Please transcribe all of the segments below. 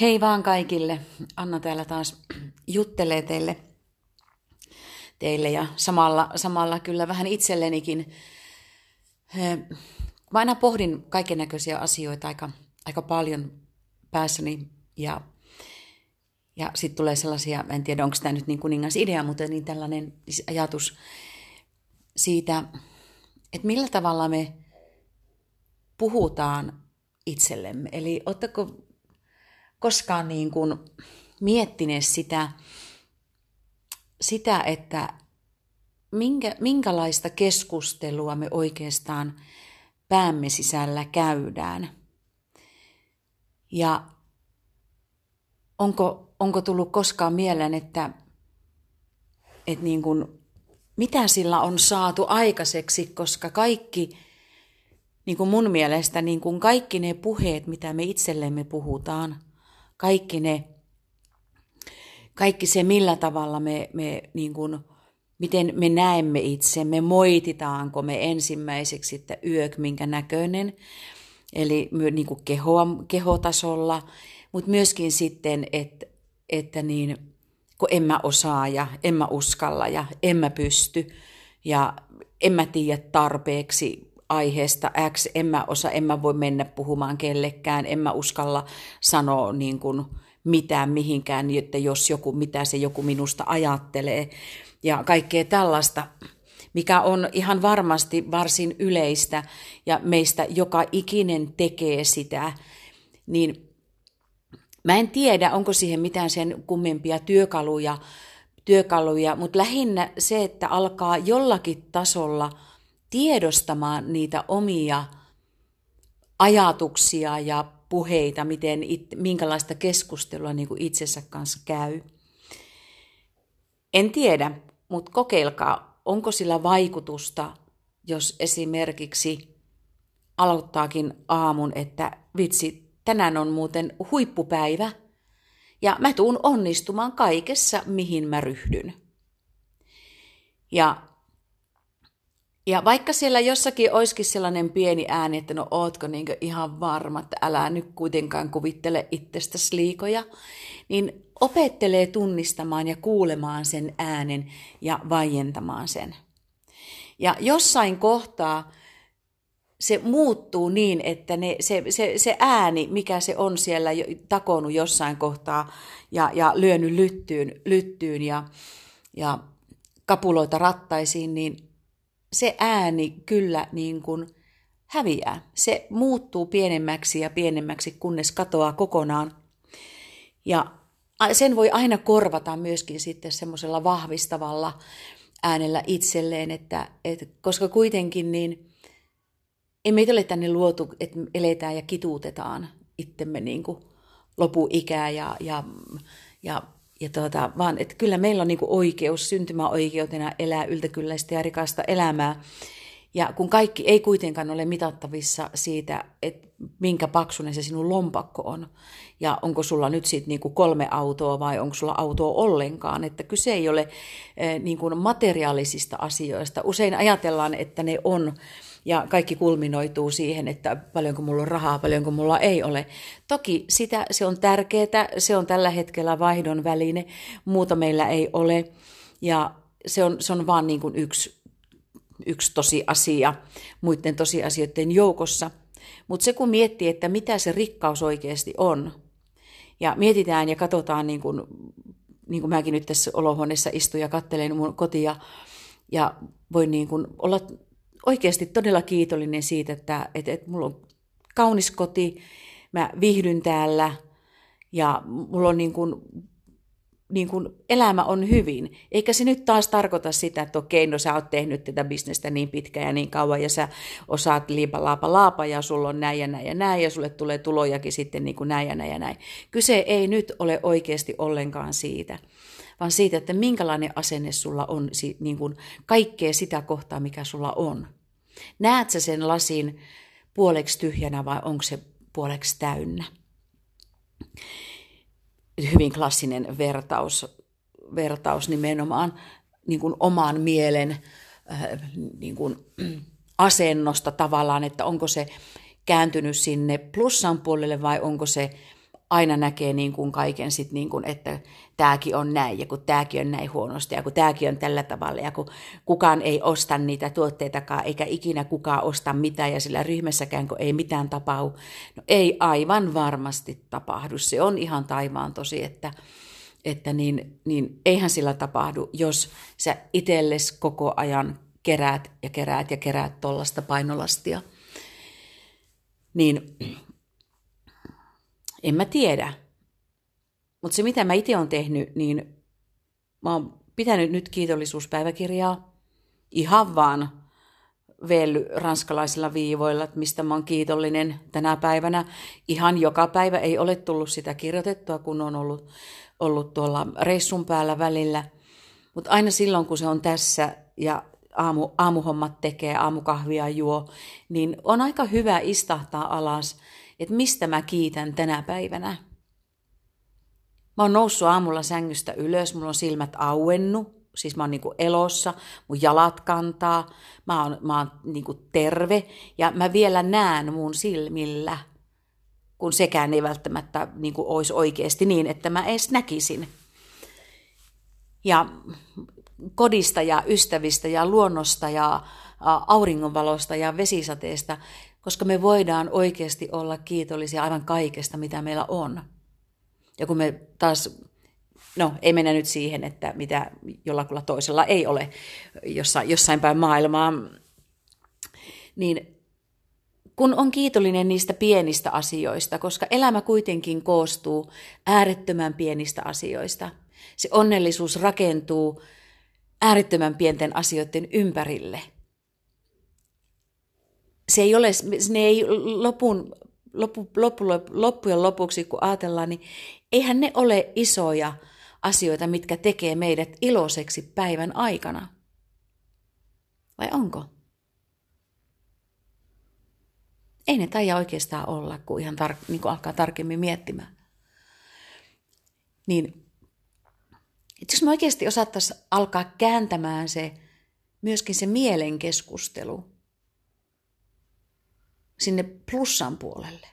Hei vaan kaikille. Anna täällä taas juttelee teille, teille ja samalla, samalla kyllä vähän itsellenikin. Mä aina pohdin kaiken näköisiä asioita aika, aika paljon päässäni ja, ja sitten tulee sellaisia, en tiedä onko tämä nyt niin kuningas idea, mutta niin tällainen ajatus siitä, että millä tavalla me puhutaan itsellemme. Eli ottako koskaan niin kuin miettineet sitä, sitä että minkä, minkälaista keskustelua me oikeastaan päämme sisällä käydään. Ja onko, onko tullut koskaan mieleen, että, että niin kuin, mitä sillä on saatu aikaiseksi, koska kaikki, niin kuin mun mielestä, niin kuin kaikki ne puheet, mitä me itsellemme puhutaan, kaikki ne, kaikki se millä tavalla me, me niin kuin, miten me näemme itsemme, moititaanko me ensimmäiseksi, että yök minkä näköinen, eli niin kuin kehoa, kehotasolla, mutta myöskin sitten, että, että niin, kun en mä osaa ja en mä uskalla ja en mä pysty ja en mä tiedä tarpeeksi aiheesta X, en mä osaa, en mä voi mennä puhumaan kellekään, en mä uskalla sanoa niin kuin mitään mihinkään, että jos joku, mitä se joku minusta ajattelee. Ja kaikkea tällaista, mikä on ihan varmasti varsin yleistä ja meistä joka ikinen tekee sitä, niin mä en tiedä, onko siihen mitään sen kummempia työkaluja, työkaluja mutta lähinnä se, että alkaa jollakin tasolla – tiedostamaan niitä omia ajatuksia ja puheita, miten it, minkälaista keskustelua niin kuin itsensä kanssa käy. En tiedä, mutta kokeilkaa, onko sillä vaikutusta, jos esimerkiksi aloittaakin aamun, että vitsi, tänään on muuten huippupäivä ja mä tuun onnistumaan kaikessa, mihin mä ryhdyn. Ja ja vaikka siellä jossakin olisikin sellainen pieni ääni, että no ootko niin ihan varma, että älä nyt kuitenkaan kuvittele itsestäsi liikoja, niin opettelee tunnistamaan ja kuulemaan sen äänen ja vaientamaan sen. Ja jossain kohtaa se muuttuu niin, että ne, se, se, se ääni, mikä se on siellä takonut jossain kohtaa ja, ja lyönyt lyttyyn, lyttyyn ja, ja kapuloita rattaisiin, niin se ääni kyllä niin kuin häviää. Se muuttuu pienemmäksi ja pienemmäksi, kunnes katoaa kokonaan. Ja sen voi aina korvata myöskin sitten semmoisella vahvistavalla äänellä itselleen, että, että koska kuitenkin niin ei meitä ole tänne luotu, että eletään ja kituutetaan itsemme niin kuin lopuikää ja, ja, ja ja tuota, vaan että kyllä meillä on niinku oikeus syntymäoikeutena elää yltäkylläistä ja rikasta elämää. Ja kun kaikki ei kuitenkaan ole mitattavissa siitä, että minkä paksunen se sinun lompakko on, ja onko sulla nyt sitten niinku kolme autoa vai onko sulla autoa ollenkaan, että kyse ei ole niinku materiaalisista asioista. Usein ajatellaan, että ne on ja kaikki kulminoituu siihen, että paljonko mulla on rahaa, paljonko mulla ei ole. Toki sitä, se on tärkeää, se on tällä hetkellä vaihdon väline, muuta meillä ei ole ja se on, se on vaan niin kuin yksi, yksi tosi asia muiden tosiasioiden joukossa. Mutta se kun miettii, että mitä se rikkaus oikeasti on, ja mietitään ja katsotaan, niin kuin, niin kuin mäkin nyt tässä olohuoneessa istun ja katselen mun kotia, ja voin niin kuin olla oikeasti todella kiitollinen siitä, että, että, että mulla on kaunis koti, mä viihdyn täällä ja mulla on niin kuin, niin kuin elämä on hyvin. Eikä se nyt taas tarkoita sitä, että okei, no sä oot tehnyt tätä bisnestä niin pitkään ja niin kauan ja sä osaat liipa laapa laapa ja sulla on näin ja näin ja näin ja sulle tulee tulojakin sitten niin kuin näin ja näin ja näin. Kyse ei nyt ole oikeasti ollenkaan siitä vaan siitä, että minkälainen asenne sulla on niin kuin kaikkea sitä kohtaa, mikä sulla on. Näet sä sen lasin puoleksi tyhjänä vai onko se puoleksi täynnä? Hyvin klassinen vertaus, vertaus nimenomaan niin kuin oman mielen äh, niin kuin, asennosta tavallaan, että onko se kääntynyt sinne plussan puolelle vai onko se aina näkee niin kuin kaiken sit niin kuin, että tämäkin on näin ja kun tämäkin on näin huonosti ja kun tämäkin on tällä tavalla ja kun kukaan ei osta niitä tuotteitakaan eikä ikinä kukaan osta mitään ja sillä ryhmässäkään kun ei mitään tapahdu. No ei aivan varmasti tapahdu. Se on ihan taivaan tosi, että, että niin, niin eihän sillä tapahdu, jos sä itselles koko ajan keräät ja keräät ja keräät tuollaista painolastia. Niin en mä tiedä. Mutta se, mitä mä itse olen tehnyt, niin mä oon pitänyt nyt kiitollisuuspäiväkirjaa ihan vaan velly ranskalaisilla viivoilla, että mistä mä oon kiitollinen tänä päivänä. Ihan joka päivä ei ole tullut sitä kirjoitettua, kun on ollut, ollut tuolla reissun päällä välillä. Mutta aina silloin, kun se on tässä ja aamu, aamuhommat tekee, aamukahvia juo, niin on aika hyvä istahtaa alas, että mistä mä kiitän tänä päivänä. Mä oon noussut aamulla sängystä ylös, mulla on silmät auennu, siis mä oon niinku elossa, mun jalat kantaa, mä oon, mä oon niinku terve ja mä vielä näen mun silmillä, kun sekään ei välttämättä niinku olisi oikeasti niin, että mä edes näkisin. Ja kodista ja ystävistä ja luonnosta ja auringonvalosta ja vesisateesta, koska me voidaan oikeasti olla kiitollisia aivan kaikesta, mitä meillä on. Ja kun me taas, no ei mennä nyt siihen, että mitä jollakulla toisella ei ole jossain, päin maailmaa, niin kun on kiitollinen niistä pienistä asioista, koska elämä kuitenkin koostuu äärettömän pienistä asioista. Se onnellisuus rakentuu äärettömän pienten asioiden ympärille. Se ei ole, ne ei lopun, loppu, loppu, loppujen lopuksi, kun ajatellaan, niin eihän ne ole isoja asioita, mitkä tekee meidät iloiseksi päivän aikana. Vai onko? Ei ne taida oikeastaan olla, kun ihan tar- niin kun alkaa tarkemmin miettimään. Niin että jos me oikeasti osattaisiin alkaa kääntämään se, myöskin se mielen keskustelu sinne plussan puolelle.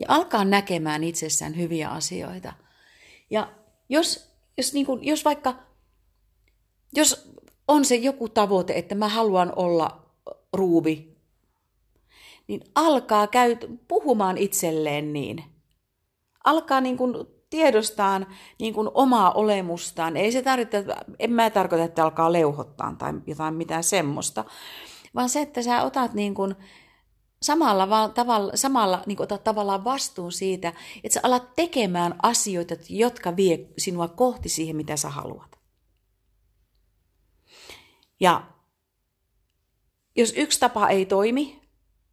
Ja alkaa näkemään itsessään hyviä asioita. Ja jos, jos, niin kuin, jos vaikka, jos on se joku tavoite, että mä haluan olla ruuvi, niin alkaa käy, puhumaan itselleen niin. Alkaa niin kuin tiedostaan niin kuin omaa olemustaan. Ei se tarvitse, en mä tarkoita, että alkaa leuhottaa tai jotain mitään semmoista, vaan se, että sä otat niin kuin samalla, va- tavalla, samalla niin kuin otat tavallaan vastuun siitä, että sä alat tekemään asioita, jotka vie sinua kohti siihen, mitä sä haluat. Ja jos yksi tapa ei toimi,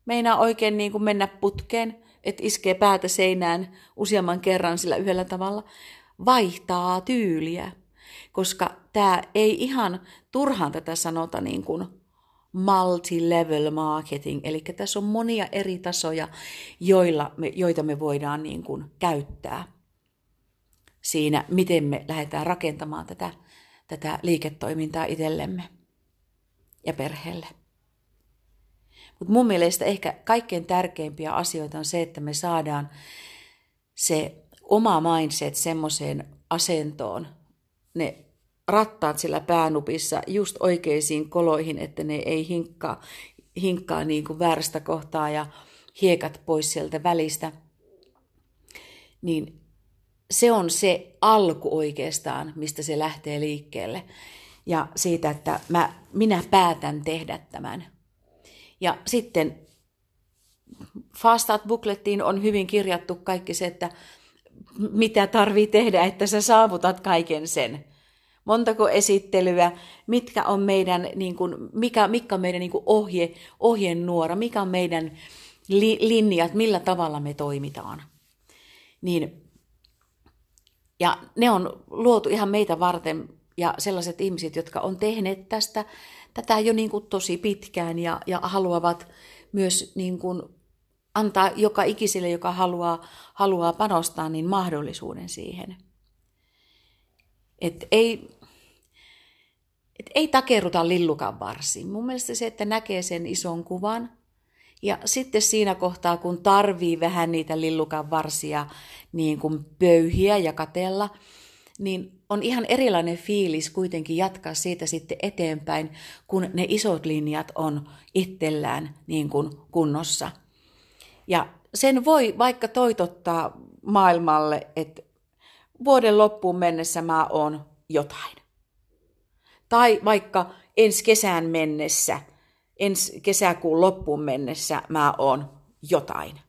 meinaa oikein niin kuin mennä putkeen, että iskee päätä seinään useamman kerran sillä yhdellä tavalla, vaihtaa tyyliä. Koska tämä ei ihan turhaan tätä sanota niin kuin multi-level marketing, eli tässä on monia eri tasoja, joilla me, joita me voidaan niin kuin käyttää siinä, miten me lähdetään rakentamaan tätä, tätä liiketoimintaa itsellemme ja perheelle. Mutta mun mielestä ehkä kaikkein tärkeimpiä asioita on se, että me saadaan se oma mindset semmoiseen asentoon, ne rattaat sillä päänupissa just oikeisiin koloihin, että ne ei hinkkaa, hinkkaa niin kuin väärästä kohtaa ja hiekat pois sieltä välistä. Niin se on se alku oikeastaan, mistä se lähtee liikkeelle. Ja siitä, että mä, minä päätän tehdä tämän. Ja sitten Fast Start Booklettiin on hyvin kirjattu kaikki se, että mitä tarvii tehdä, että sä saavutat kaiken sen. Montako esittelyä, mitkä on meidän, niin kuin, mikä, mikä on meidän niin kuin ohje, ohjenuora, mikä on meidän li, linjat, millä tavalla me toimitaan. Niin, ja ne on luotu ihan meitä varten ja sellaiset ihmiset, jotka on tehneet tästä tätä jo niin kuin tosi pitkään ja, ja haluavat myös niin kuin antaa joka ikiselle, joka haluaa, haluaa panostaa, niin mahdollisuuden siihen. Et ei, et ei takerruta lillukan varsiin. Mun mielestä se, että näkee sen ison kuvan Ja sitten siinä kohtaa, kun tarvii vähän niitä lillukan varsia niin kuin pöyhiä ja katella, niin on ihan erilainen fiilis kuitenkin jatkaa siitä sitten eteenpäin, kun ne isot linjat on itsellään niin kuin kunnossa. Ja sen voi vaikka toitottaa maailmalle, että vuoden loppuun mennessä mä oon jotain. Tai vaikka ensi kesään mennessä, ensi kesäkuun loppuun mennessä mä oon jotain.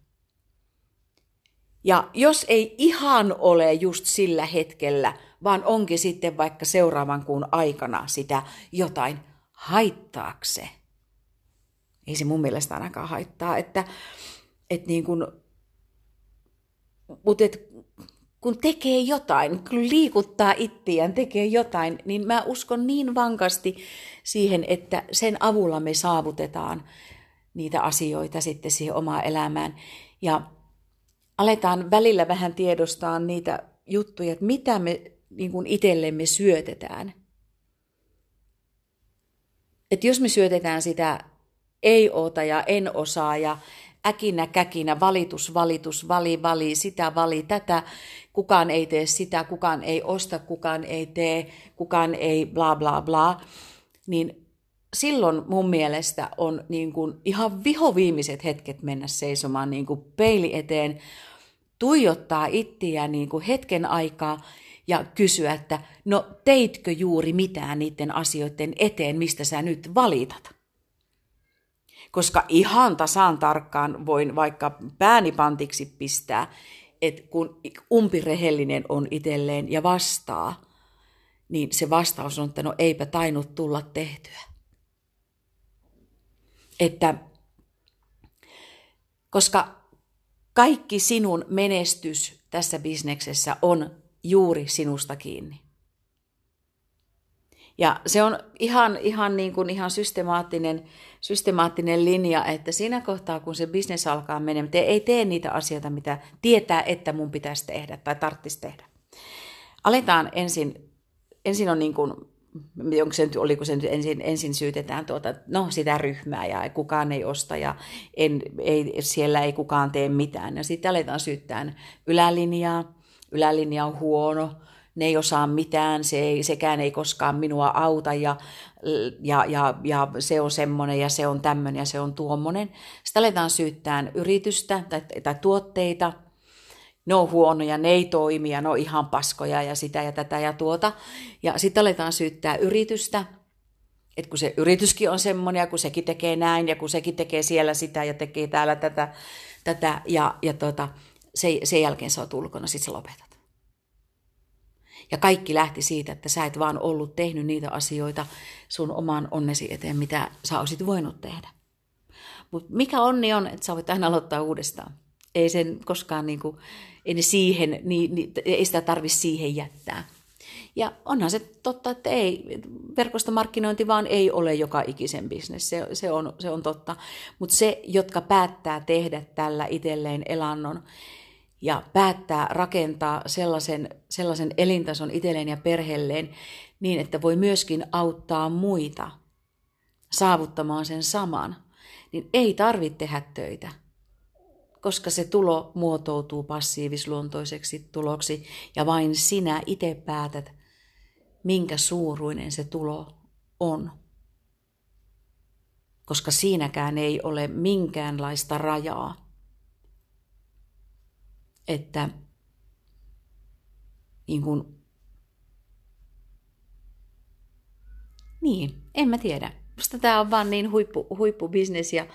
Ja jos ei ihan ole just sillä hetkellä, vaan onkin sitten vaikka seuraavan kuun aikana sitä jotain, haittaakse? Ei se mun mielestä ainakaan haittaa, että, että niin kuin, mutta et, kun tekee jotain, kun liikuttaa ittiään, tekee jotain, niin mä uskon niin vankasti siihen, että sen avulla me saavutetaan niitä asioita sitten siihen omaan elämään. Ja aletaan välillä vähän tiedostaa niitä juttuja, että mitä me niin kuin itsellemme syötetään. Että jos me syötetään sitä ei-ota ja en osaa ja äkinä käkinä, valitus, valitus, vali, vali, sitä, vali, tätä, kukaan ei tee sitä, kukaan ei osta, kukaan ei tee, kukaan ei bla bla bla, niin silloin mun mielestä on niin kuin ihan vihoviimeiset hetket mennä seisomaan niin kuin peili eteen, tuijottaa ittiä niin kuin hetken aikaa ja kysyä, että no teitkö juuri mitään niiden asioiden eteen, mistä sä nyt valitat? Koska ihan tasan tarkkaan voin vaikka pääni pantiksi pistää, että kun umpirehellinen on itselleen ja vastaa, niin se vastaus on, että no eipä tainnut tulla tehtyä. Että koska kaikki sinun menestys tässä bisneksessä on juuri sinusta kiinni. Ja se on ihan, ihan, niin kuin, ihan systemaattinen, systemaattinen linja, että siinä kohtaa, kun se bisnes alkaa menemään, te ei tee niitä asioita, mitä tietää, että mun pitäisi tehdä tai tarttisi tehdä. Aletaan ensin, ensin on niin kuin, onko se, oliko se nyt ensin, ensin syytetään tuota, no sitä ryhmää ja kukaan ei osta ja en, ei, siellä ei kukaan tee mitään. Ja sitten aletaan syyttää ylälinjaa, ylälinja on huono, ne ei osaa mitään, se ei, sekään ei koskaan minua auta ja, ja, ja, ja se on semmoinen ja se on tämmöinen ja se on tuommoinen. Sitten aletaan syyttää yritystä tai, tai tuotteita, ne on huonoja, ne ei toimi ja ne on ihan paskoja ja sitä ja tätä ja tuota. Ja sitten aletaan syyttää yritystä, että kun se yrityskin on semmoinen ja kun sekin tekee näin ja kun sekin tekee siellä sitä ja tekee täällä tätä, tätä ja, ja tota, se, sen jälkeen sä oot ulkona, sit sä lopetat. Ja kaikki lähti siitä, että sä et vaan ollut tehnyt niitä asioita sun oman onnesi eteen, mitä sä olisit voinut tehdä. Mutta mikä onni on, että sä voit aina aloittaa uudestaan. Ei sen koskaan niinku, ei, ne siihen, niin, niin, ei sitä tarvi siihen jättää. Ja onhan se totta, että ei, verkostomarkkinointi vaan ei ole joka ikisen bisnes, se, se, on, se on totta. Mutta se, jotka päättää tehdä tällä itselleen elannon, ja päättää rakentaa sellaisen, sellaisen elintason itselleen ja perheelleen niin, että voi myöskin auttaa muita saavuttamaan sen saman, niin ei tarvitse tehdä töitä, koska se tulo muotoutuu passiivisluontoiseksi tuloksi ja vain sinä itse päätät, minkä suuruinen se tulo on. Koska siinäkään ei ole minkäänlaista rajaa että niin kuin, niin, en mä tiedä. Musta tämä on vaan niin huippu, huippubisnes ja,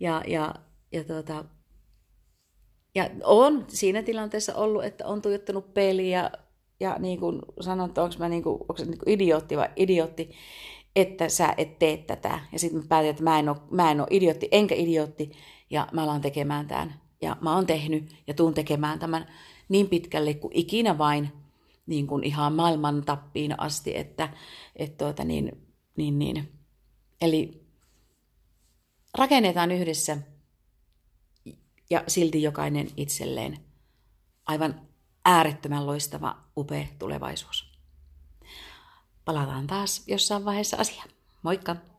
ja, ja, ja, tuota, ja on siinä tilanteessa ollut, että on tuijottanut peliä ja, ja niin kuin sanon, että onko mä niin kuin, onko niin kuin idiootti vai idiootti, että sä et tee tätä. Ja sitten mä päätin, että mä en, ole, mä en ole idiootti enkä idiootti ja mä alan tekemään tämän ja mä oon tehnyt ja tuun tekemään tämän niin pitkälle kuin ikinä vain niin kuin ihan maailman tappiin asti, että, että tuota, niin, niin, niin. Eli rakennetaan yhdessä ja silti jokainen itselleen aivan äärettömän loistava, upea tulevaisuus. Palataan taas jossain vaiheessa asiaan. Moikka!